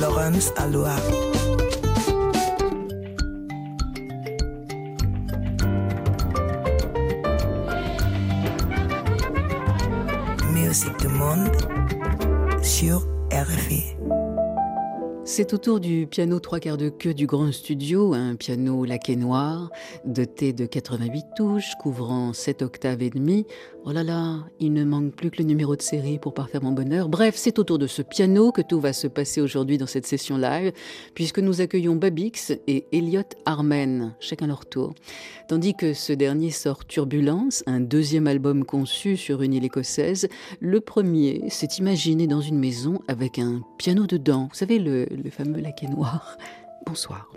Laurence Aloha. Musique du monde sur RFI. C'est autour du piano trois quarts de queue du grand studio, un piano laqué noir, doté de 88 touches, couvrant 7 octaves et demi. Oh là là, il ne manque plus que le numéro de série pour parfaire mon bonheur. Bref, c'est autour de ce piano que tout va se passer aujourd'hui dans cette session live, puisque nous accueillons Babix et Elliot Armen, chacun leur tour. Tandis que ce dernier sort Turbulence, un deuxième album conçu sur une île écossaise, le premier s'est imaginé dans une maison avec un piano dedans. Vous savez, le, le fameux laquais noir. Bonsoir.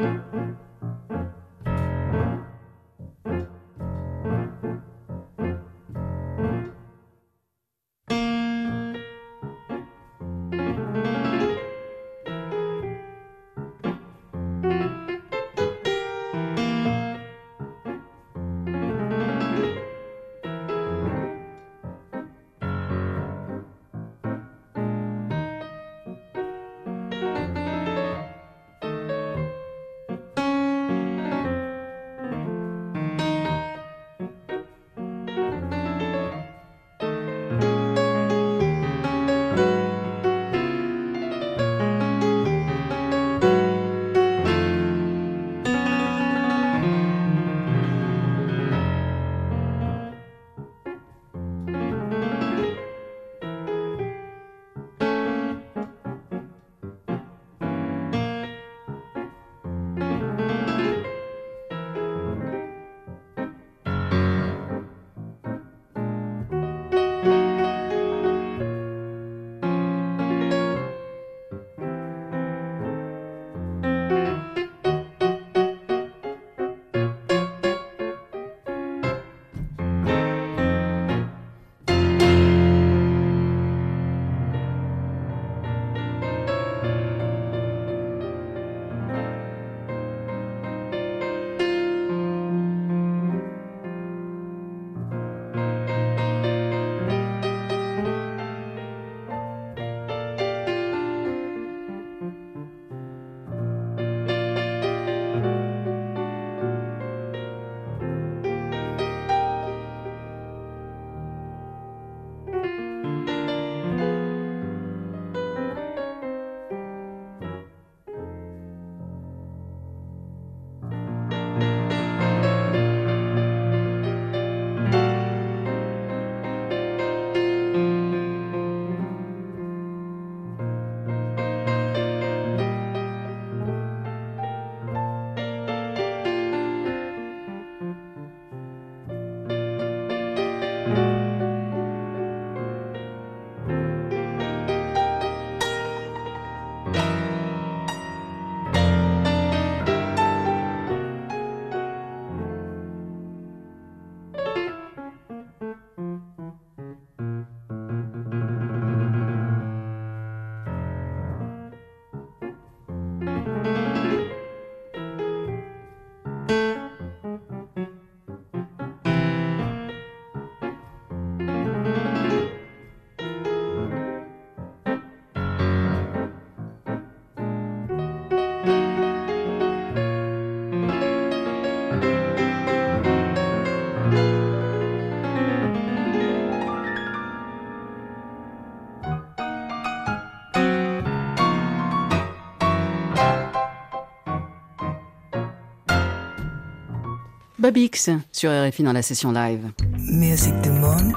Babix sur RFI dans la session live. Musique du monde.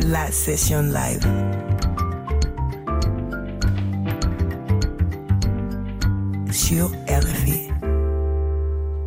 La session live. Sur.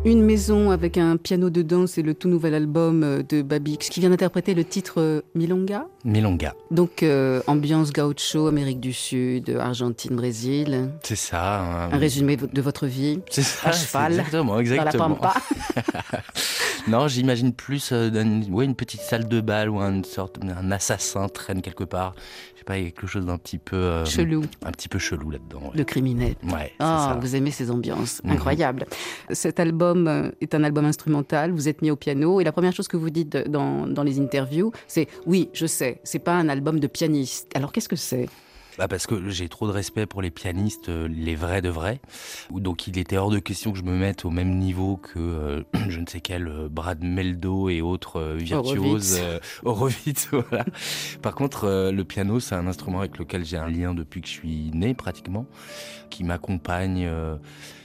Une maison avec un piano dedans, c'est le tout nouvel album euh, de Babix qui vient d'interpréter le titre euh, Milonga. Milonga. Donc euh, ambiance gaucho, Amérique du Sud, Argentine, Brésil. C'est ça. Un, un résumé de votre vie. C'est ça. À cheval. Exactement, exactement. Dans la pampa. non, j'imagine plus euh, une, ouais, une petite salle de bal où une sorte, un assassin traîne quelque part. Sais pas, il y a quelque chose d'un petit peu euh, chelou. Un petit peu chelou là-dedans. Ouais. Le criminel. Ouais. Oh, ça. vous aimez ces ambiances. Mhm. Incroyable. Cet album album euh, est un album instrumental, vous êtes mis au piano, et la première chose que vous dites dans, dans les interviews, c'est oui, je sais, c'est pas un album de pianiste. Alors qu'est-ce que c'est? Bah parce que j'ai trop de respect pour les pianistes, euh, les vrais de vrais. Donc il était hors de question que je me mette au même niveau que euh, je ne sais quel euh, Brad Meldo et autres virtuoses Horowitz. voilà. Par contre, le piano, c'est un instrument avec lequel j'ai un lien depuis que je suis né pratiquement, qui m'accompagne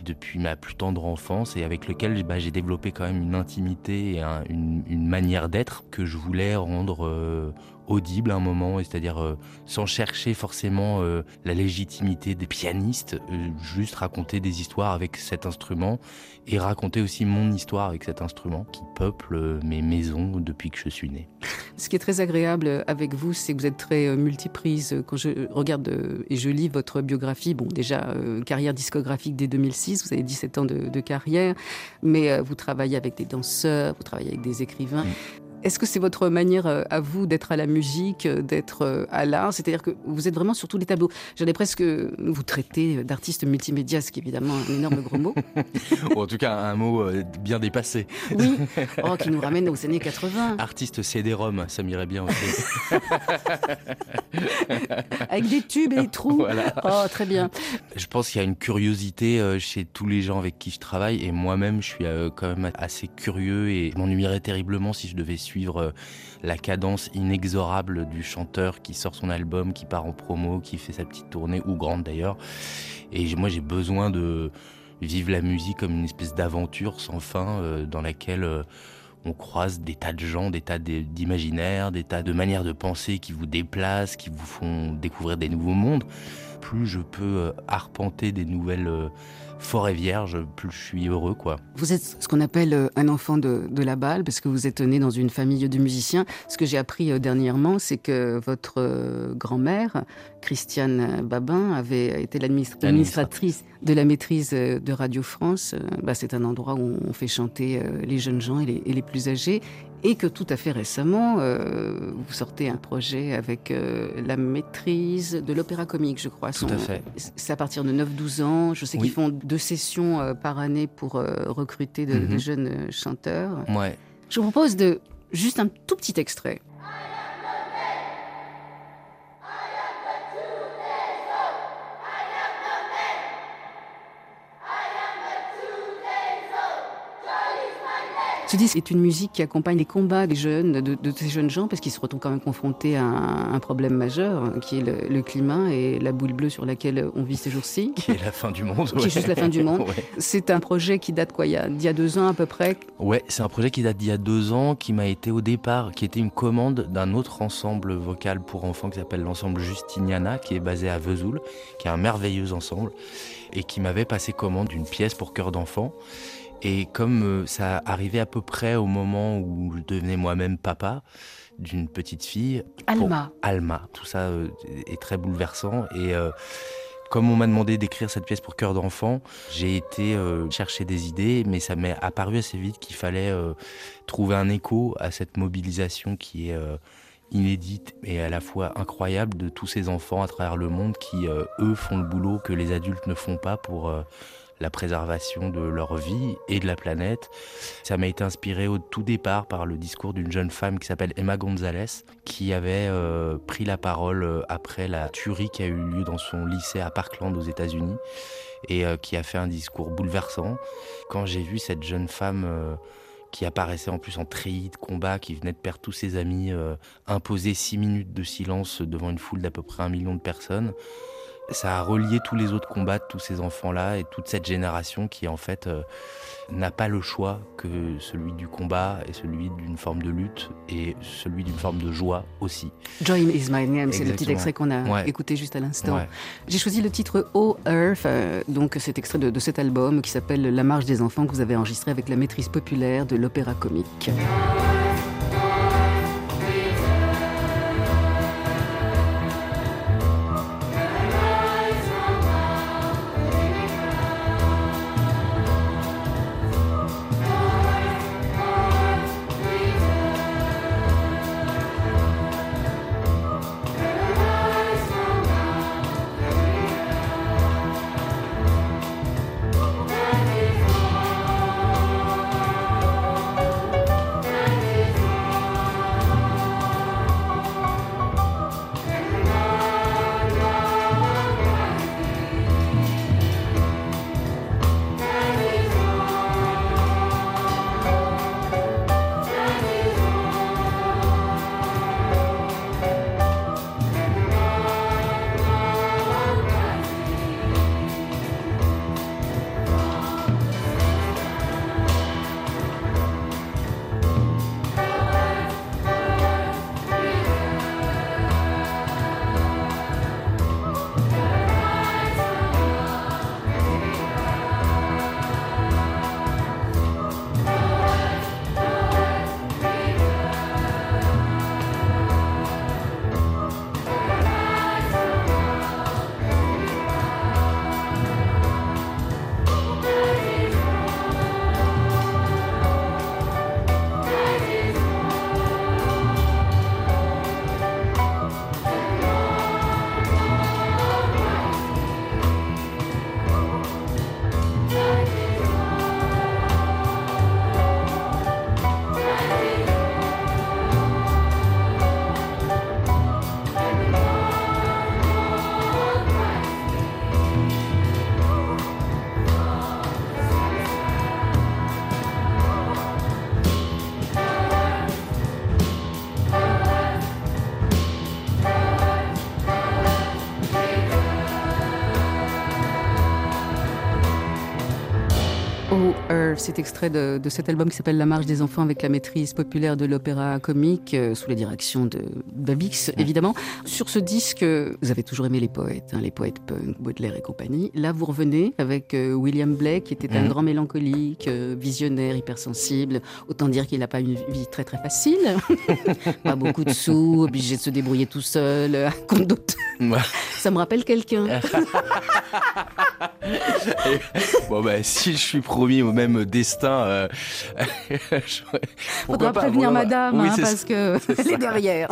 depuis ma plus tendre enfance et avec lequel bah, j'ai développé quand même une intimité et une, une, manière d'être que je voulais rendre audible à un moment, c'est-à-dire euh, sans chercher forcément euh, la légitimité des pianistes, euh, juste raconter des histoires avec cet instrument et raconter aussi mon histoire avec cet instrument qui peuple mes maisons depuis que je suis né. Ce qui est très agréable avec vous, c'est que vous êtes très multiprise. Quand je regarde et je lis votre biographie, bon déjà carrière discographique dès 2006, vous avez 17 ans de, carrière, mais vous travaillez avec des danseurs, vous travaillez avec des écrivains. Est-ce que c'est votre manière euh, à vous d'être à la musique, euh, d'être euh, à l'art? C'est-à-dire que vous êtes vraiment sur tous les tableaux. J'allais presque vous traiter d'artiste multimédia, ce qui est évidemment un énorme gros mot. Ou en tout cas, un mot bien dépassé. Oui, oh, qui nous ramène aux années 80. Artiste CD-ROM, ça m'irait bien aussi. Avec des tubes et des trous. Voilà. Oh, très bien. Je pense qu'il y a une curiosité chez tous les gens avec qui je travaille, et moi-même, je suis quand même assez curieux et m'ennuierais terriblement si je devais suivre euh, la cadence inexorable du chanteur qui sort son album, qui part en promo, qui fait sa petite tournée, ou grande d'ailleurs. Et moi j'ai besoin de vivre la musique comme une espèce d'aventure sans fin euh, dans laquelle euh, on croise des tas de gens, des tas d'imaginaires, des tas de manières de penser qui vous déplacent, qui vous font découvrir des nouveaux mondes. Plus je peux arpenter des nouvelles forêt vierge, plus je suis heureux. quoi. Vous êtes ce qu'on appelle euh, un enfant de, la balle, parce que vous êtes né dans une famille de musiciens. Ce que j'ai appris euh, dernièrement, c'est que votre euh, grand-mère, Christiane Babin, avait été l'administratrice de la maîtrise de Radio France. Bah, c'est un endroit où on fait chanter les jeunes gens et les, et les plus âgés et que tout à fait récemment, euh, vous sortez un projet avec euh, la maîtrise de l'opéra comique, je crois. Tout à fait. C'est à partir de 9-12 ans. Je sais qu'ils font deux sessions euh, par année pour recruter de, mhm. jeunes chanteurs. Ouais. Je vous propose de juste un tout petit extrait. Ce disque est une musique qui accompagne les combats des jeunes, de, ces jeunes gens, parce qu'ils se retrouvent quand même confrontés à un, problème majeur, qui est le, climat et la boule bleue sur laquelle on vit ces jours-ci. Qui est la fin du monde. Qui est juste la fin du monde. C'est un projet qui date quoi il y, a, il y a deux ans à peu près Ouais, c'est un projet qui date d'il y a deux ans, qui m'a été au départ, qui était une commande d'un autre ensemble vocal pour enfants qui s'appelle l'ensemble Justiniana, qui est basé à Vesoul, qui est un merveilleux ensemble, et qui m'avait passé commande d'une pièce pour chœur d'enfant. Et comme euh, ça arrivait à peu près au moment où je devenais moi-même papa d'une petite fille. Alma. Alma. Tout ça euh, est très bouleversant. Et euh, comme on m'a demandé d'écrire cette pièce pour cœur d'enfant, j'ai été chercher des idées, mais ça m'est apparu assez vite qu'il fallait trouver un écho à cette mobilisation qui est inédite et à la fois incroyable de tous ces enfants à travers le monde qui, eux, font le boulot que les adultes ne font pas pour la préservation de leur vie et de la planète. Ça m'a été inspiré au tout départ par le discours d'une jeune femme qui s'appelle Emma Gonzalez, qui avait euh, pris la parole euh, après la tuerie qui a eu lieu dans son lycée à Parkland aux États-Unis et euh, qui a fait un discours bouleversant. Quand j'ai vu cette jeune femme qui apparaissait en plus en treillis de combat, qui venait de perdre tous ses amis, imposer six minutes de silence devant une foule d'à peu près un million de personnes, ça a relié tous les autres combats de tous ces enfants-là et toute cette génération qui en fait euh, n'a pas le choix que celui du combat et celui d'une forme de lutte et celui d'une forme de joie aussi. Joy is my name, c'est le petit extrait qu'on a écouté juste à l'instant. J'ai choisi le titre Oh Earth, euh, donc cet extrait de, de cet album qui s'appelle La marche des enfants que vous avez enregistré avec la maîtrise populaire de l'opéra comique. Cet extrait de, cet album qui s'appelle La marche des enfants avec la maîtrise populaire de l'opéra comique, euh, sous la direction de Babix, évidemment. Sur ce disque, vous avez toujours aimé les poètes, hein, les poètes punk, Baudelaire et compagnie. Là, vous revenez avec euh, William Blake, qui était un mhm. grand mélancolique, euh, visionnaire, hypersensible. Autant dire qu'il n'a pas une vie très très facile. pas beaucoup de sous, obligé de se débrouiller tout seul, à compte d'auteur. Ça me rappelle quelqu'un. bon, bah, si je suis promis au même destin. Euh... Faudra prévenir madame, hein, parce que elle est derrière.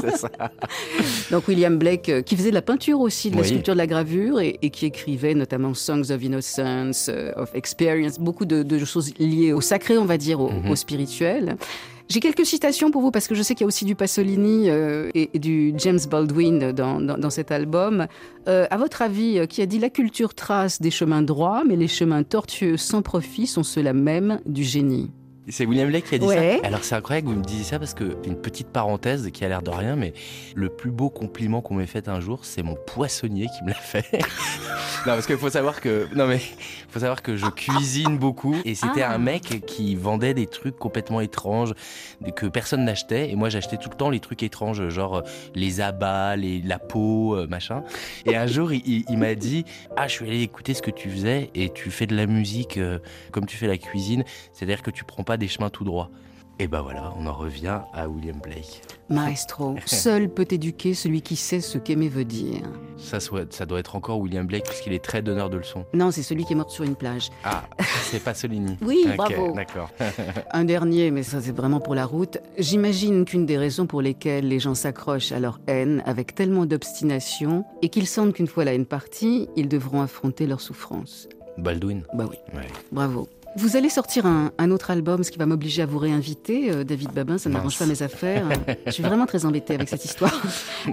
Donc, William Blake, euh, qui faisait de la peinture aussi, de la sculpture, de la gravure, et, qui écrivait notamment Songs of Innocence, euh, of Experience, beaucoup de, choses liées au sacré, on va dire, au, mhm. au spirituel. J'ai quelques citations pour vous parce que je sais qu'il y a aussi du Pasolini euh, et, du James Baldwin dans, dans, cet album. Euh, à votre avis, qui a dit la culture trace des chemins droits, mais les chemins tortueux sans profit sont ceux-là même du génie? C'est William Blake qui a dit ça. Alors c'est incroyable que vous me disiez ça parce que une petite parenthèse qui a l'air de rien, mais le plus beau compliment qu'on m'ait fait un jour, c'est mon poissonnier qui me l'a fait. non parce qu'il faut savoir que non mais faut savoir que je cuisine beaucoup et c'était ah. un mec qui vendait des trucs complètement étranges que personne n'achetait et moi j'achetais tout le temps les trucs étranges genre les abats, les, la peau, euh, machin. Et un jour il, il m'a dit ah je suis allé écouter ce que tu faisais et tu fais de la musique euh, comme tu fais la cuisine, c'est-à-dire que tu prends pas des chemins tout droits. Et ben voilà, on en revient à William Blake. Maestro, seul peut éduquer celui qui sait ce qu'aimer veut dire. Ça, ça doit être encore William Blake, puisqu'il est très donneur de leçons. Non, c'est celui qui est mort sur une plage. Ah, c'est Pasolini. oui, bravo. D'accord. Un dernier, mais ça c'est vraiment pour la route. J'imagine qu'une des raisons pour lesquelles les gens s'accrochent à leur haine avec tellement d'obstination est qu'ils sentent qu'une fois la haine partie, ils devront affronter leur souffrance. Baldwin Bah oui. Bravo. Vous allez sortir un, autre album, ce qui va m'obliger à vous réinviter, euh, David Babin, ça n'arrange pas mes affaires. Je suis vraiment très embêtée avec cette histoire.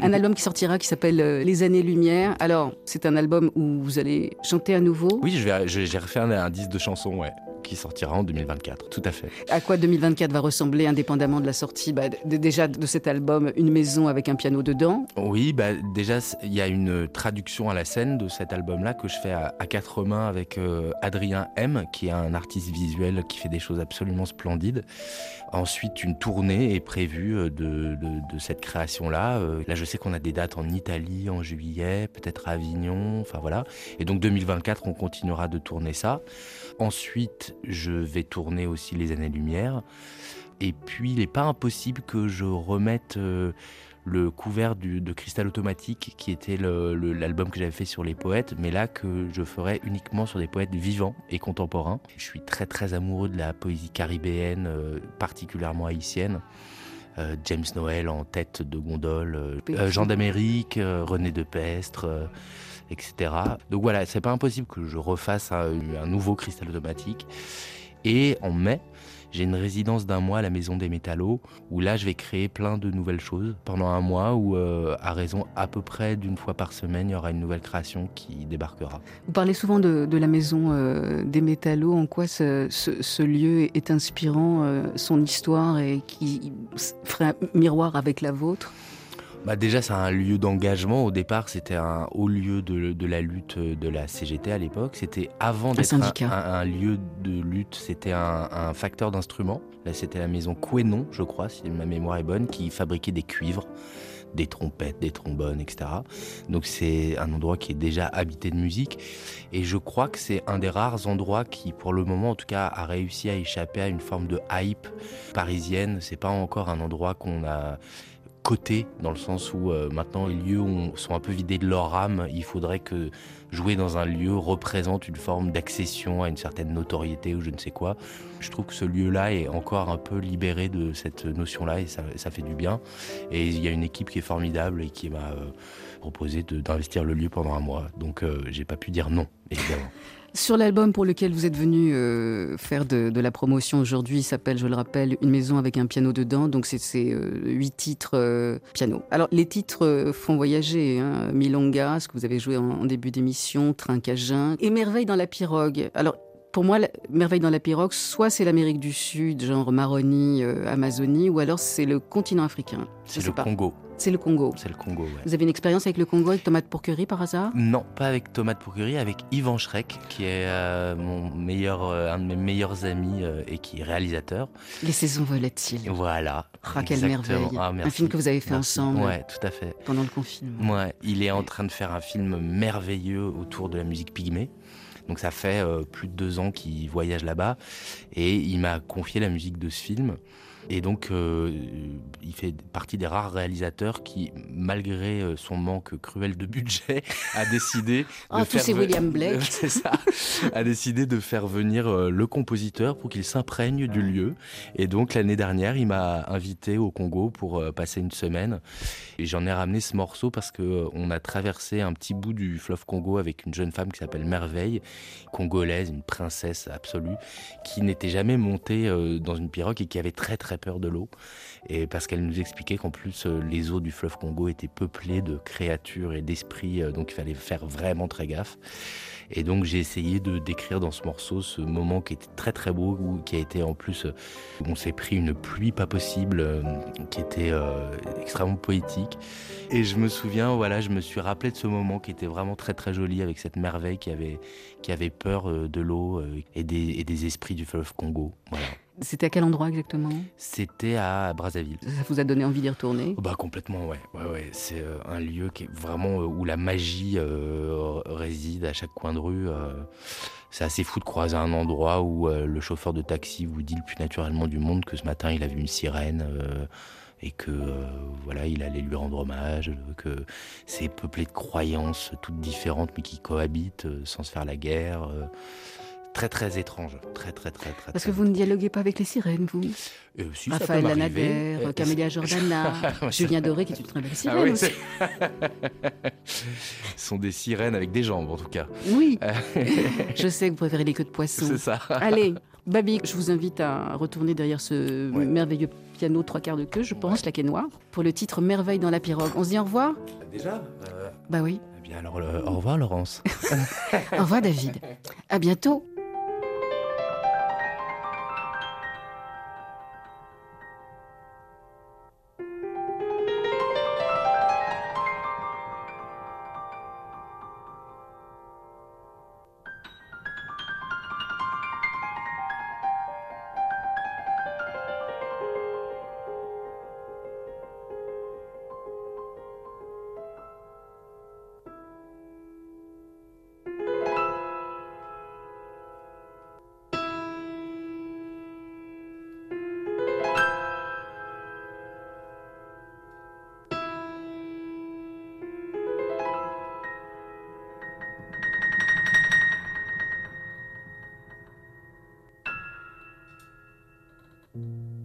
un album qui sortira qui s'appelle euh, Les années-lumière. Alors, c'est un album où vous allez chanter à nouveau Oui, j'ai refait un, un disque de chansons, ouais qui sortira en 2024, tout à fait. À quoi 2024 va ressembler, indépendamment de la sortie bah, déjà de cet album, Une maison avec un piano dedans? Oui, bah, déjà, il y a une traduction à la scène de cet album-là que je fais à, quatre mains avec euh, Adrien M, qui est un artiste visuel qui fait des choses absolument splendides. Ensuite, une tournée est prévue euh, de, de, cette création-là. Euh, là, je sais qu'on a des dates en Italie en juillet, peut-être à Avignon, enfin voilà. Et donc 2024, on continuera de tourner ça. Ensuite, je vais tourner aussi Les Années-Lumière. Et puis, il n'est pas impossible que je remette euh, le couvert de Cristal Automatique, qui était l'album que j'avais fait sur les poètes, mais là que je ferai uniquement sur des poètes vivants et contemporains. Je suis très très amoureux de la poésie caribéenne, euh, particulièrement haïtienne. Euh, James Noël en tête de gondole, Jean d'Amérique, René de Pestre etc. Donc voilà, c'est pas impossible que je refasse un, nouveau cristal automatique. Et en mai, j'ai une résidence d'un mois à la Maison des Métallos, où là, je vais créer plein de nouvelles choses pendant un mois, où euh, à raison à peu près d'une fois par semaine, il y aura une nouvelle création qui débarquera. Vous parlez souvent de, la Maison euh, des Métallos. En quoi ce, lieu est inspirant, euh, son histoire, et qui ferait un miroir avec la vôtre? Bah déjà, c'est un lieu d'engagement. Au départ, c'était un haut lieu de, la lutte de la CGT à l'époque. C'était avant d'être un, un, lieu de lutte, c'était un, facteur d'instruments. Là, c'était la maison Quenon, je crois, si ma mémoire est bonne, qui fabriquait des cuivres, des trompettes, des trombones, etc. Donc, c'est un endroit qui est déjà habité de musique. Et je crois que c'est un des rares endroits qui, pour le moment, en tout cas, a réussi à échapper à une forme de hype parisienne. C'est pas encore un endroit qu'on a côté, dans le sens où euh, maintenant les lieux sont un peu vidés de leur âme. Il faudrait que jouer dans un lieu représente une forme d'accession à une certaine notoriété ou je ne sais quoi. Je trouve que ce lieu-là est encore un peu libéré de cette notion-là et ça, fait du bien. Et il y a une équipe qui est formidable et qui m'a euh, proposé d'investir le lieu pendant un mois. Donc euh, j'ai pas pu dire non, évidemment. Sur l'album pour lequel vous êtes venu euh, faire de, la promotion aujourd'hui, s'appelle, je le rappelle, Une maison avec un piano dedans. Donc c'est euh, huit titres euh, piano. Alors les titres font voyager. Hein. Milonga, ce que vous avez joué en, début d'émission, Trincagin, Émerveille dans la pirogue. Alors pour moi, Merveille dans la pirogue, soit c'est l'Amérique du Sud, genre Maroni, euh, Amazonie, ou alors c'est le continent africain. C'est le Congo. C'est le Congo. C'est le Congo. Vous avez une expérience avec le Congo, avec Tomate Pourquerie par hasard? Non, pas avec Tomate Pourquerie, avec Yvan Schreck, qui est euh, mon meilleur, euh, un de mes meilleurs amis et qui est réalisateur. Les saisons volatilles. Voilà. Ah, quelle merveille. Ah, un film que vous avez fait ensemble. Ouais, tout à fait. Pendant le confinement. Ouais, il est en train de faire un film merveilleux autour de la musique pygmée. Donc ça fait euh, plus de deux ans qu'il voyage là-bas et il m'a confié la musique de ce film. Et donc, euh, il fait partie des rares réalisateurs qui, malgré euh, son manque cruel de budget, a décidé de oh, faire William Blake. ça, a décidé de faire venir euh, le compositeur pour qu'il s'imprègne du lieu. Et donc, l'année dernière, il m'a invité au Congo pour passer une semaine. Et j'en ai ramené ce morceau parce que on a traversé un petit bout du fleuve Congo avec une jeune femme qui s'appelle Merveille, congolaise, une princesse absolue, qui n'était jamais montée dans une pirogue et qui avait très très peur de l'eau. Et parce qu'elle nous expliquait qu'en plus, euh, les eaux du fleuve Congo étaient peuplées de créatures et d'esprits, euh, donc il fallait faire vraiment très gaffe. Et donc j'ai essayé de décrire dans ce morceau ce moment qui était très très beau, qui a été en plus, euh, on s'est pris une pluie pas possible, qui était extrêmement poétique. Et je me souviens, voilà, je me suis rappelé de ce moment qui était vraiment très très joli avec cette merveille qui avait, qui avait peur de l'eau et des, et des esprits du fleuve Congo. C'était à quel endroit exactement? C'était à Brazzaville. Ça vous a donné envie d'y retourner? Bah complètement, ouais. ouais, ouais. C'est euh, un lieu qui est vraiment euh, où la magie euh, réside à chaque coin de rue. c'est assez fou de croiser un endroit où le chauffeur de taxi vous dit le plus naturellement du monde que ce matin il a vu une sirène et que voilà, il allait lui rendre hommage, que c'est peuplé de croyances toutes différentes mais qui cohabitent sans se faire la guerre très très étrange, très très très très. Parce que vous ne dialoguez pas avec les sirènes, vous euh, si, Raphaël Lanader, euh, Camélia Jordana, Julien Doré qui est une très belle ah sirène aussi. Ce sont des sirènes avec des jambes en tout cas. Oui. Euh, je sais que vous préférez les queues de poisson. C'est ça. Allez, Babi, je vous invite à retourner derrière ce merveilleux piano trois quarts de queue, je pense, la quai pour le titre Merveille dans la pirogue. On se dit au revoir Déjà Bah oui. Eh bien alors, au revoir Laurence. au revoir David. À bientôt. Música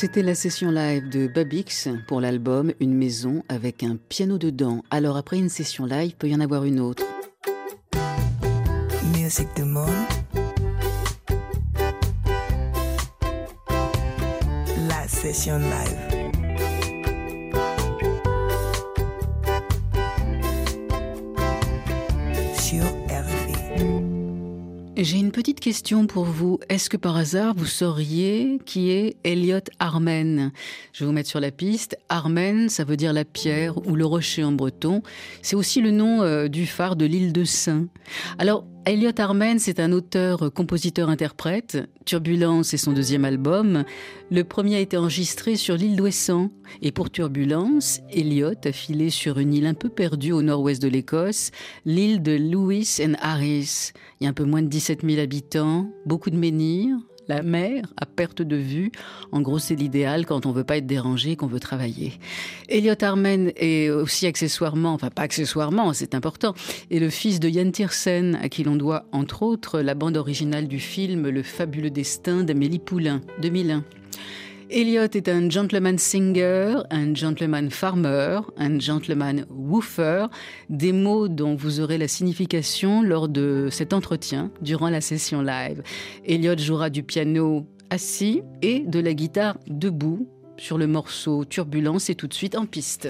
C'était la session live de Babix pour l'album Une maison avec un piano dedans. Alors après une session live, peut y en avoir une autre. Musique du monde. La session live. J'ai une petite question pour vous. Est-ce que par hasard vous sauriez qui est Elliot Armen? Je vais vous mettre sur la piste. Armen, ça veut dire la pierre ou le rocher en breton. C'est aussi le nom euh, du phare de l'île de Saint. Elliot Armen, c'est un auteur, compositeur, interprète. Turbulence est son deuxième album. Le premier a été enregistré sur l'île d'Ouessant. Et pour Turbulence, Elliot a filé sur une île un peu perdue au nord-ouest de l'Écosse, l'île de Lewis and Harris. Il y a un peu moins de 17 000 habitants, beaucoup de menhirs, la mer à perte de vue. En gros, c'est l'idéal quand on veut pas être dérangé, qu'on veut travailler. Elliot Armen est aussi accessoirement, enfin pas accessoirement, c'est important, est le fils de Yann Tiersen, à qui l'on doit entre autres la bande originale du film Le fabuleux destin d'Amélie Poulain, 2001. Elliot est un gentleman singer, un gentleman farmer, un gentleman woofer, des mots dont vous aurez la signification lors de cet entretien durant la session live. Elliot jouera du piano assis et de la guitare debout sur le morceau Turbulence et tout de suite en piste.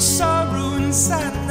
sorrow and sadness.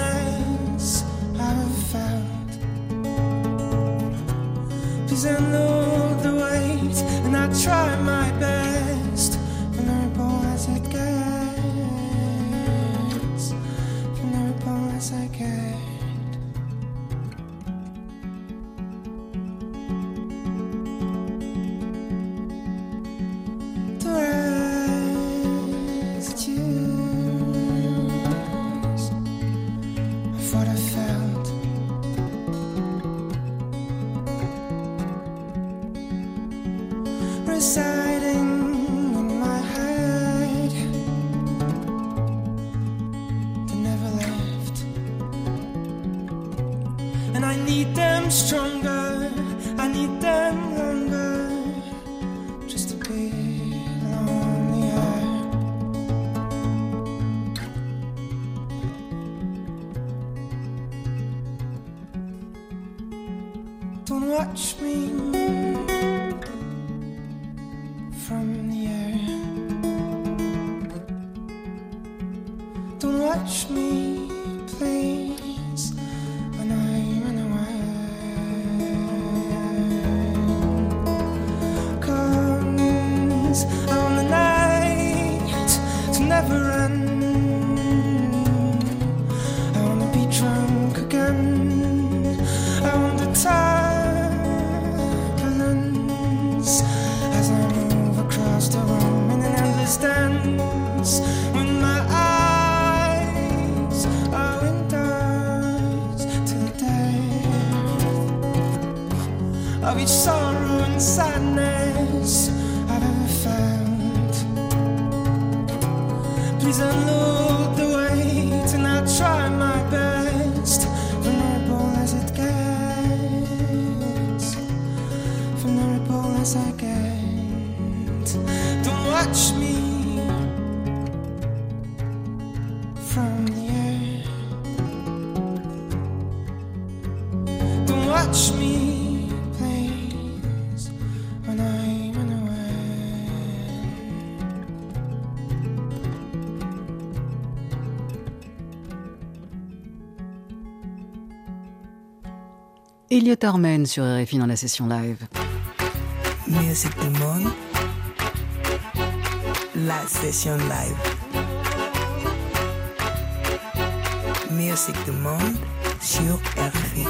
Elliot Armen sur RFI dans la session live. Music du monde. La session live. Music du monde sur RFI.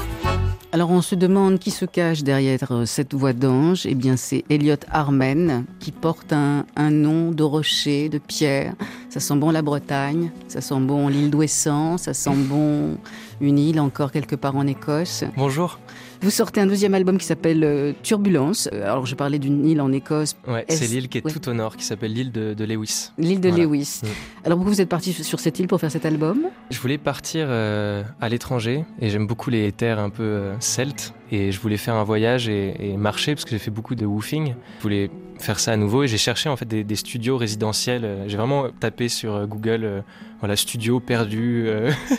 Alors on se demande qui se cache derrière euh, cette voix d'ange. Eh bien c'est Elliot Armen qui porte un, un nom de rocher, de pierre. Ça sent bon la Bretagne, ça sent bon l'île d'Ouessant, ça sent bon une île encore quelque part en Écosse. Bonjour. Vous sortez un deuxième album qui s'appelle euh, Turbulence. Euh, Alors je parlais d'une île en Écosse, Ouais, c'est l'île qui est ouais. tout au nord, qui s'appelle l'île de, de Lewis. l'île de Voilà. Lewis. Mm. Alors pourquoi vous êtes parti sur cette île pour faire cet album? Je voulais partir euh, à l'étranger et j'aime beaucoup les terres un peu euh, celtes et je voulais faire un voyage et, et marcher parce que j'ai fait beaucoup de woofing. Je voulais faire ça à nouveau et j'ai cherché en fait des, des studios résidentiels. J'ai vraiment tapé sur Google voilà studio perdu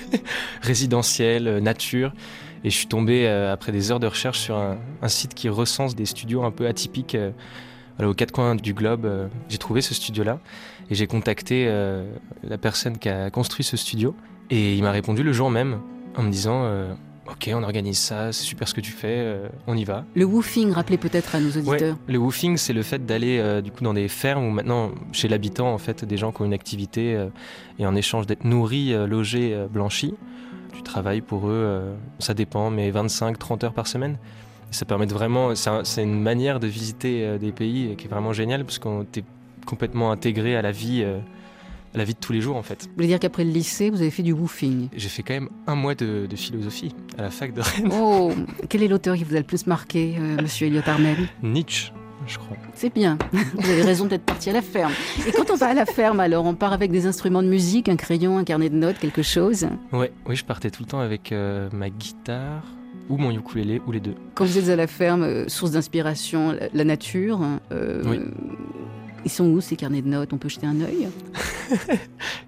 résidentiel nature et je suis tombé euh, après des heures de recherche sur un, un site qui recense des studios un peu atypiques euh, aux quatre coins du globe. euh, j'ai trouvé ce studio là et j'ai contacté la personne qui a construit ce studio et il m'a répondu le jour même en me disant euh, Ok, on organise ça, c'est super ce que tu fais, euh, on y va. Le woofing, rappelez peut-être à nos Ouais, auditeurs. le woofing, c'est le fait d'aller euh, du coup dans des fermes où maintenant, chez l'habitant, en fait, des gens qui ont une activité et en échange d'être nourris, logés, blanchis, tu travailles pour eux, euh, ça dépend, mais 25-30 heures par semaine. Ça permet de vraiment, c'est un- c'est une manière de visiter euh, des pays qui est vraiment géniale parce qu'on t'es complètement intégré à la vie, euh, à la vie de tous les jours en fait. Vous voulez dire qu'après le lycée, vous avez fait du woofing? J'ai fait quand même un mois de, de philosophie à la fac de Rennes. Oh, quel est l'auteur qui vous a le plus marqué, euh, monsieur Elliot Armen Nietzsche, je crois. C'est bien. Vous avez raison d'être parti à la ferme. Et quand on va à la ferme, alors, on part avec des instruments de musique, un crayon, un carnet de notes, quelque chose. Ouais, oui, je partais tout le temps avec euh, ma guitare ou mon ukulélé ou les deux. Quand vous êtes à la ferme, euh, source d'inspiration, la, la nature. euh, Oui. Ils sont où ces carnets de notes? On peut jeter un œil?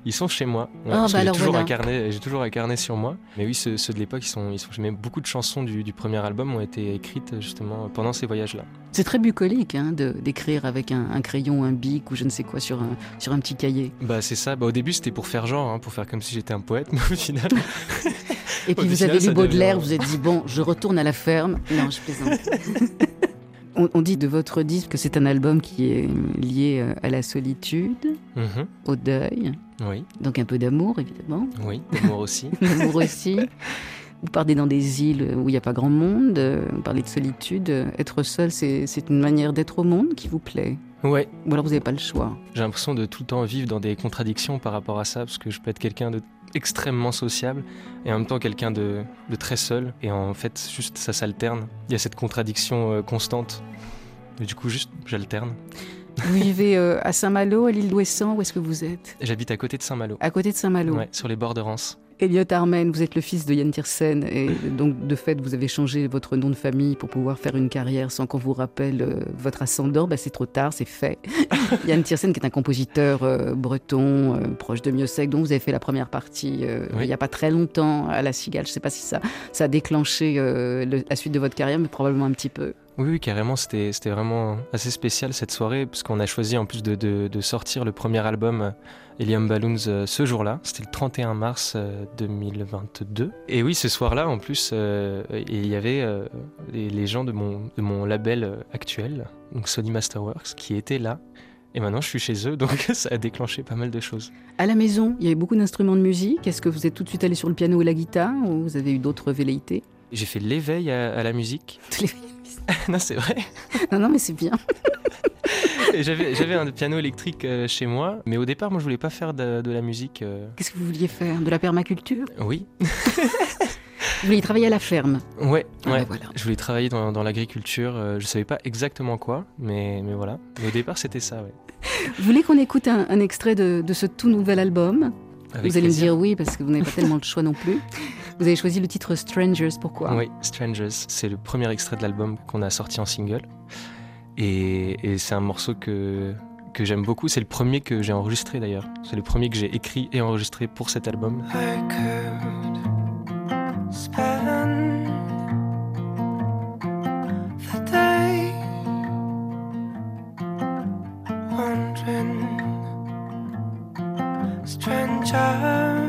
Ils sont chez moi. Ouais, Ah, bah j'ai toujours voilà. un carnet, j'ai toujours un carnet sur moi. Mais oui, ceux, ceux de l'époque, ils sont, ils sont. beaucoup de chansons du, du premier album ont été écrites justement pendant ces voyages-là. C'est très bucolique hein, d'écrire avec un, un crayon, un bic ou je ne sais quoi sur un, sur un petit cahier. Bah c'est ça. Bah, au début, c'était pour faire genre, hein, pour faire comme si j'étais un poète, mais au final, Et puis Au vous final, avez lu Baudelaire, devient- vous êtes dit, bon, je retourne à la ferme. Non, je plaisante. On, on dit de votre disque que c'est un album qui est lié euh, à la solitude, Mhm. au deuil, oui, donc un peu d'amour évidemment, oui, d'amour aussi. l'amour aussi. Vous partez dans des îles où il n'y a pas grand monde, euh, vous parlez de solitude. Être seul, c'est c'est une manière d'être au monde qui vous plaît. Ouais, Ou alors vous n'avez pas le choix. J'ai l'impression de tout le temps vivre dans des contradictions par rapport à ça, parce que je peux être quelqu'un de extrêmement sociable et en même temps quelqu'un de, de très seul. Et en fait, juste ça s'alterne. Il y a cette contradiction euh, constante. Et du coup, juste j'alterne. Vous vivez euh, à Saint-Malo, à l'île d'Ouessant, où est-ce que vous êtes? J'habite à côté de Saint-Malo. À côté de Saint-Malo. Ouais, sur les bords de Rance. Elliot Armen, vous êtes le fils de Yann Tiersen et donc de fait vous avez changé votre nom de famille pour pouvoir faire une carrière sans qu'on vous rappelle euh, votre ascendant. Bah, c'est trop tard, c'est fait. Yann Tiersen qui est un compositeur euh, breton euh, proche de Miossec dont vous avez fait la première partie euh, Oui. il n'y a pas très longtemps à la Cigale. Je ne sais pas si ça, ça a déclenché le- la suite de votre carrière mais probablement un petit peu. Oui, oui, carrément, c'était c'était vraiment assez spécial cette soirée, parce qu'on a choisi en plus de, de- de sortir le premier album euh, Helium Balloons euh, ce jour-là. C'était le 31 mars euh, 2022. Et oui, ce soir-là, en plus, euh, il y avait euh, les, les gens de mon, de mon label euh, actuel, donc Sony Masterworks, qui étaient là. Et maintenant, je suis chez eux, donc ça a déclenché pas mal de choses. À la maison, il y avait beaucoup d'instruments de musique. Est-ce que vous êtes tout de suite allé sur le piano ou la guitare ou vous avez eu d'autres velléités? J'ai fait l'éveil à, à la musique. non, c'est vrai. Non, non, mais c'est bien. J'avais un piano électrique euh, chez moi, mais au départ, moi, je voulais pas faire de, de la musique. euh, Qu'est-ce que vous vouliez faire? De la permaculture? Oui. Vous voulez travailler à la ferme? Ouais, Ah, ouais. bah voilà. Je voulais travailler dans, dans l'agriculture. euh, je savais pas exactement quoi, mais, mais voilà. Mais au départ, c'était ça, ouais. Vous voulez qu'on écoute un, un extrait de, de ce tout nouvel album? Avec Vous allez plaisir. me dire oui parce que vous n'avez pas tellement le choix non plus. Vous avez choisi le titre Strangers, pourquoi? Oui, Strangers. C'est le premier extrait de l'album qu'on a sorti en single. Et, et c'est un morceau que, que j'aime beaucoup. C'est le premier que j'ai enregistré d'ailleurs. C'est le premier que j'ai écrit et enregistré pour cet album. I could strangers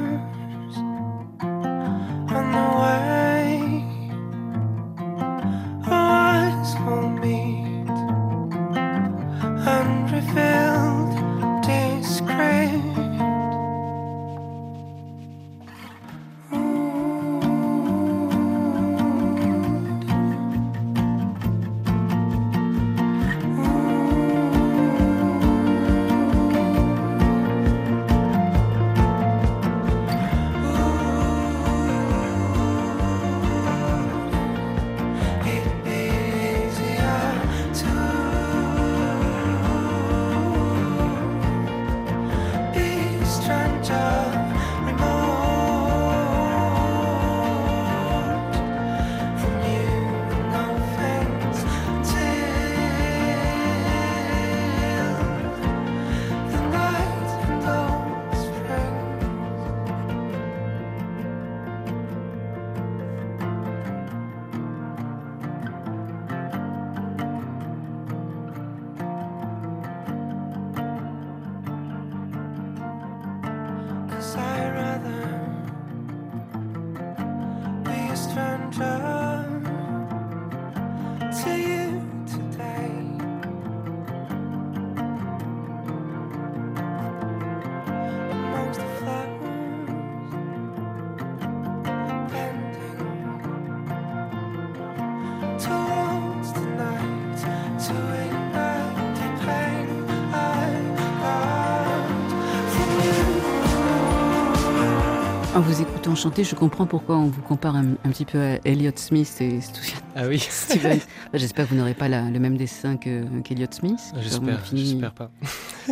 En vous écoutant chanter, je comprends pourquoi on vous compare un, un petit peu à Elliott Smith et Ah oui, Steven. J'espère que vous n'aurez pas la- le même dessin que- qu'Elliott Smith. j'espère, j'espère pas.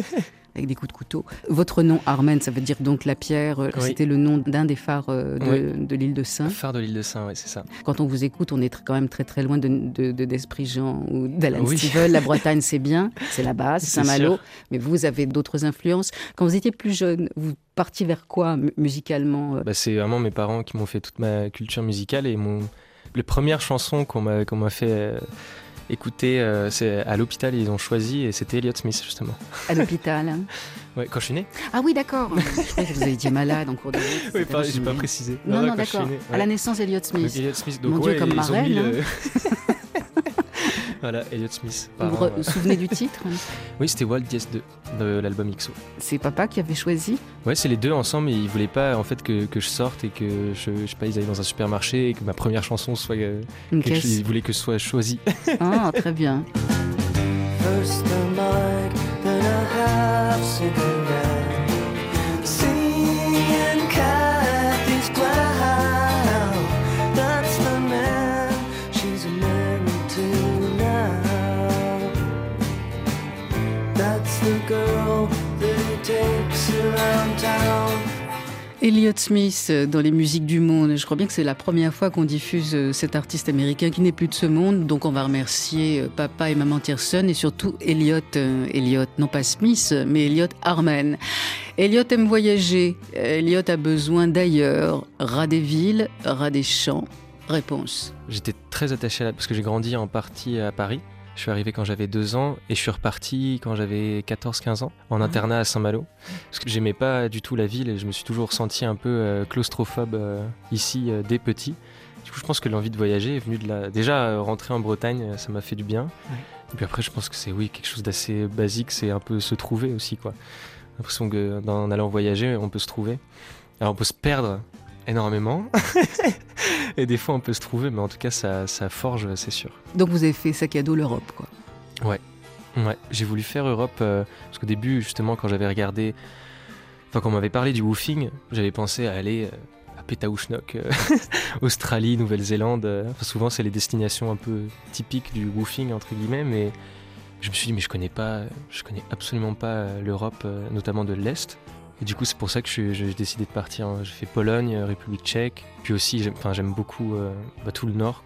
Avec des coups de couteau. Votre nom, Armen, ça veut dire donc la pierre. Oui. C'était le nom d'un des phares euh, de, de l'île de Saint. Phare de l'île de Saint, ouais, c'est ça. Quand on vous écoute, on est quand même très très loin de, de, de d'Esprit Jean ou d'Alan Oui. Stivell. La Bretagne, c'est bien, c'est la base, C'est Saint-Malo. sûr. Mais vous avez d'autres influences. Quand vous étiez plus jeune, vous partiez vers quoi mu- musicalement euh? Bah, c'est vraiment mes parents qui m'ont fait toute ma culture musicale et mon... les premières chansons qu'on m'a, qu'on m'a fait euh, écouter, euh, c'est à l'hôpital, ils ont choisi et c'était Elliott Smith justement. à l'hôpital hein Ouais, quand je suis né Ah oui, d'accord. Je croyais que vous avez été malade en cours de route. Oui, pas, j'ai pas précisé. Non, non, d'accord. À la naissance, Elliott Smith. Elliott Smith, Mon donc Dieu, ouais, comme ils ma ont mis reine, le- voilà, Elliott Smith. Vous vous ouais. souvenez du titre Oui, c'était Wild Yes 2 de l'album XO. C'est papa qui avait choisi Ouais, c'est les deux ensemble et ils voulaient pas en fait que, que je sorte et que je, je sais pas, ils allaient dans un supermarché et que ma première chanson soit euh, une chose, caisse. ils voulaient que ce soit choisi. Ah, très bien. First the mic, then a half cigarette. Elliott Smith euh, dans les musiques du monde. Je crois bien que c'est la première fois qu'on diffuse euh, cet artiste américain qui n'est plus de ce monde. Donc on va remercier euh, papa et maman Tierson et surtout Elliott, Elliott, non pas Smith, mais Elliott Harman. Elliott aime voyager. Elliott a besoin d'ailleurs. Ras des villes, ras des champs. Réponse. J'étais très attaché à la... parce que j'ai grandi en partie à Paris. Je suis arrivé quand j'avais deux ans et je suis reparti quand j'avais 14-15 ans en internat à Saint-Malo. Parce que j'aimais pas du tout la ville et je me suis toujours senti un peu euh, claustrophobe euh, ici euh, dès petit. Du coup, je pense que l'envie de voyager est venue de la. Déjà, rentrer en Bretagne, ça m'a fait du bien. Et puis après, je pense que c'est oui quelque chose d'assez basique, c'est un peu se trouver aussi quoi. J'ai l'impression que dans- en allant voyager, on peut se trouver. Alors on peut se perdre énormément. Et des fois, on peut se trouver, mais en tout cas, ça, ça forge, c'est sûr. Donc vous avez fait sac à dos l'Europe, quoi. Ouais, j'ai voulu faire Europe euh, parce qu'au début, justement, quand j'avais regardé, enfin, quand on m'avait parlé du woofing, j'avais pensé à aller euh, à Pétaouchnok, euh, Australie, Nouvelle-Zélande. enfin, souvent, c'est les destinations un peu typiques du woofing entre guillemets, mais je me suis dit mais je connais pas, je connais absolument pas l'Europe, notamment de l'est. Et du coup, c'est pour ça que j'ai décidé de partir. hein. J'ai fait Pologne, euh, République Tchèque, puis aussi, j'aime, beaucoup euh, bah, tout le Nord.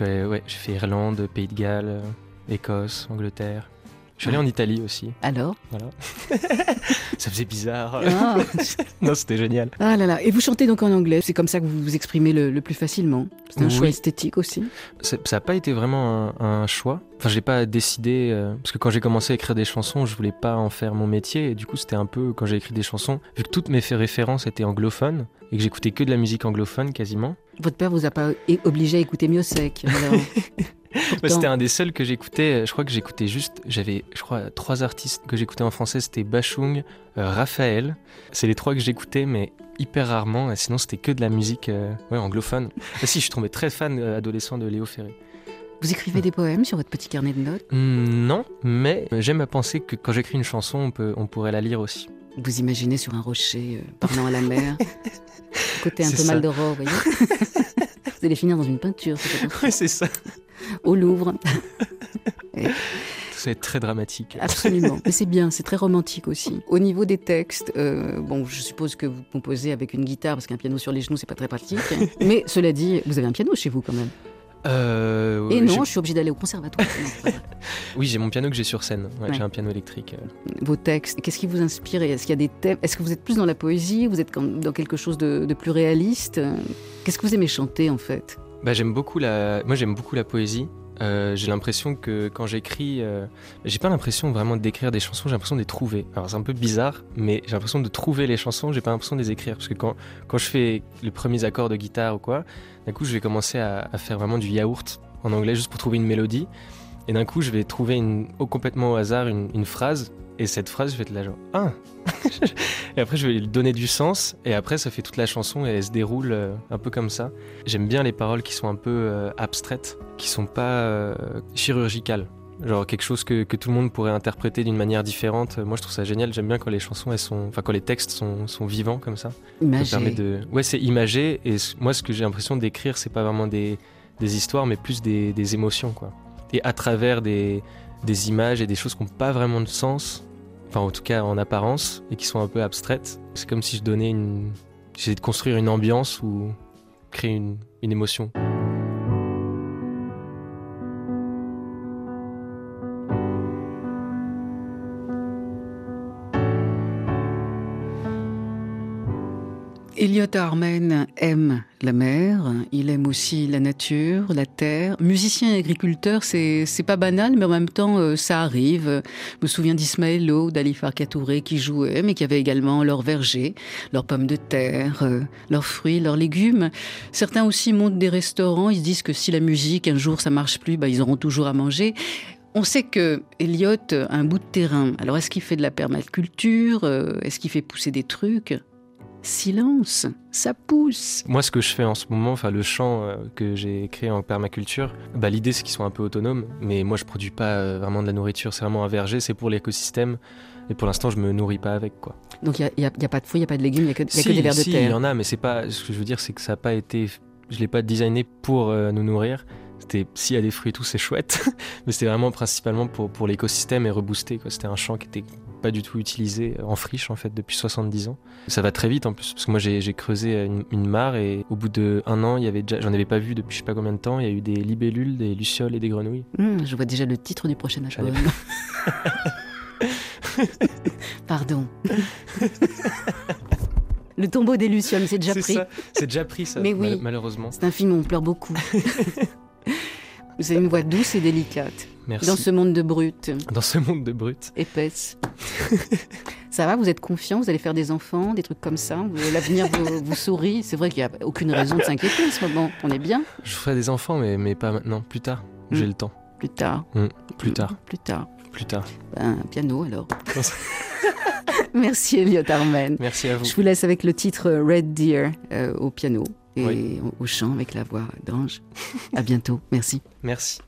ouais, j'ai fait Irlande, Pays de Galles, euh, Écosse, Angleterre. Je suis allé en Italie aussi. Alors Voilà. ça faisait bizarre. ah. non, c'était génial. Ah là là. Et vous chantez donc en anglais. C'est comme ça que vous vous exprimez le, le plus facilement. C'est un Oui. choix esthétique aussi. Ça n'a pas été vraiment un, un choix. Enfin, je l'ai pas décidé euh, parce que quand j'ai commencé à écrire des chansons, je voulais pas en faire mon métier et du coup, c'était un peu quand j'ai écrit des chansons, vu que toutes mes références étaient anglophones et que j'écoutais que de la musique anglophone quasiment. Votre père vous a pas obligé à écouter Miossec. alors. C'était un des seuls que j'écoutais. Je crois que j'écoutais juste. J'avais, je crois, trois artistes que j'écoutais en français. C'était Bachung, euh, Raphaël. C'est les trois que j'écoutais, mais hyper rarement. Et sinon, c'était que de la musique euh, ouais, anglophone. Ah si, je suis tombé très fan euh, adolescent de Léo Ferré. Vous écrivez des poèmes sur votre petit carnet de notes? Hmm, non, mais j'aime à penser que quand j'écris une chanson, on, peut, on pourrait la lire aussi. Vous imaginez sur un rocher euh, parlant à la mer. Côté un peu ça. mal vous voyez? vous allez finir dans une peinture, Ouais, c'est ça. Au Louvre. Être très dramatique. Absolument. Mais c'est bien, c'est très romantique aussi. Au niveau des textes, euh, bon, je suppose que vous composez avec une guitare parce qu'un piano sur les genoux, c'est pas très pratique. Mais cela dit, vous avez un piano chez vous quand même. Euh, Et non, je suis obligée d'aller au conservatoire. Non, c'est. Oui, j'ai mon piano que j'ai sur scène. Ouais, Ouais. J'ai un piano électrique. euh. Vos textes, qu'est-ce qui vous inspire? Est-ce qu'il y a des thèmes? Est-ce que vous êtes plus dans la poésie? Vous êtes dans quelque chose de, de plus réaliste? Qu'est-ce que vous aimez chanter en fait? Bah, j'aime beaucoup la. Moi, j'aime beaucoup la poésie. Euh, j'ai l'impression que quand j'écris, euh, j'ai pas l'impression vraiment d'écrire des chansons, j'ai l'impression de les trouver. Alors c'est un peu bizarre, mais j'ai l'impression de trouver les chansons, j'ai pas l'impression de les écrire. Parce que quand, quand je fais les premiers accords de guitare ou quoi, d'un coup je vais commencer à, faire vraiment du yaourt en anglais juste pour trouver une mélodie. Et d'un coup je vais trouver une, au- complètement au hasard une, une phrase, et cette phrase je vais être là genre Ah Et après je vais lui donner du sens, et après ça fait toute la chanson et elle se déroule euh, un peu comme ça. J'aime bien les paroles qui sont un peu euh, abstraites, qui sont pas euh, chirurgicales. Genre quelque chose que, que tout le monde pourrait interpréter d'une manière différente. Moi, je trouve ça génial. J'aime bien quand les chansons, elles sont, enfin quand les textes sont, sont vivants comme ça. Ça Imagé. permet de, ouais, c'est imagé. Et moi, ce que j'ai l'impression d'écrire, c'est pas vraiment des, des histoires, mais plus des, des émotions, quoi. Et à travers des, des images et des choses qui n'ont pas vraiment de sens, enfin en tout cas en apparence, et qui sont un peu abstraites. C'est comme si je donnais une, j'essayais de construire une ambiance ou créer une, une émotion. Elliot Armen aime la mer, il aime aussi la nature, la terre. Musicien et agriculteur, c'est pas banal, mais en même temps, euh, ça arrive. Je me souviens d'Ismaël Lo, d'Ali Farka Touré qui jouaient, mais qui avaient également leurs vergers, leurs pommes de terre, euh, leurs fruits, leurs légumes. Certains aussi montent des restaurants, ils se disent que si la musique, un jour, ça marche plus, bah, ils auront toujours à manger. On sait que Elliot a un bout de terrain. Alors, est-ce qu'il fait de la permaculture Euh, Est-ce qu'il fait pousser des trucs? Silence, ça pousse. Moi, ce que je fais en ce moment, enfin le chant euh, que j'ai créé en permaculture, bah, l'idée c'est qu'ils soient un peu autonomes, mais moi je produis pas euh, vraiment de la nourriture, c'est vraiment un verger, c'est pour l'écosystème, et pour l'instant je me nourris pas avec quoi. Donc il n'y a, pas de fruits, il n'y a pas de légumes, il n'y a, que- y a si, que des vers si, de il y terre. en a, mais c'est pas. Ce que je veux dire, c'est que ça n'a pas été. Je l'ai pas designé pour euh, nous nourrir. C'était s'il y a des fruits et tout, c'est chouette, mais c'était vraiment principalement pour, pour l'écosystème et rebooster. quoi. C'était un champ qui était pas du tout utilisé en friche en fait depuis 70 ans. Ça va très vite en plus parce que moi j'ai j'ai creusé une, une mare et au bout de un an, il y avait déjà, j'en avais pas vu depuis je sais pas combien de temps. Il y a eu des libellules, des lucioles et des grenouilles. Hum, je vois déjà le titre du prochain album. Pardon. le tombeau des Lucioles, c'est déjà C'est pris. ça, c'est déjà pris ça. Mais oui. mal- malheureusement. C'est un film où on pleure beaucoup. Vous avez une voix douce et délicate. Merci. Dans ce monde de brutes, Dans ce monde de brutes. épaisse. ça va, vous êtes confiant, vous allez faire des enfants, des trucs comme ça. L'avenir vous, vous sourit. C'est vrai qu'il n'y a aucune raison de s'inquiéter en ce moment. On est bien. Je ferai des enfants, mais, mais pas maintenant, plus tard. Mm. J'ai le temps. Plus tard. Mm, plus tard. Plus tard. Plus tard. Ben, piano alors. Merci Elliot Armen. Merci à vous. Je vous laisse avec le titre Red Deer euh, au piano et Oui. au- au chant avec la voix d'Ange. À bientôt. Merci. Merci.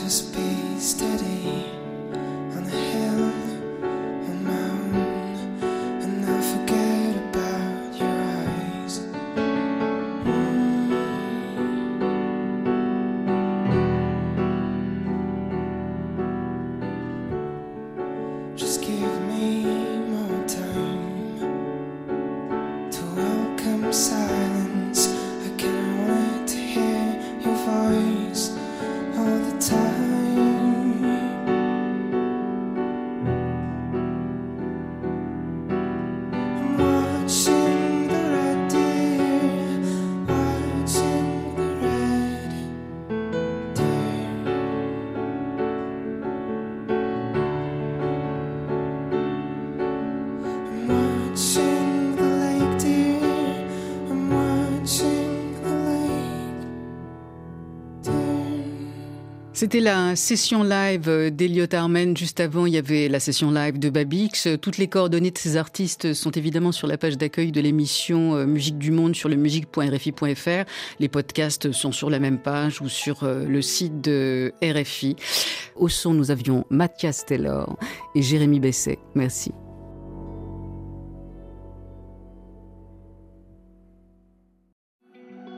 just be steady. C'était la session live euh, d'Eliot Armen. Juste avant, il y avait la session live de Babix. Euh, toutes les coordonnées de ces artistes sont évidemment sur la page d'accueil de l'émission euh, Musique du Monde sur le musique.rfi.fr. Les podcasts sont sur la même page ou sur le site de RFI. Au son, nous avions Mathias Taylor et Jérémy Besset. Merci.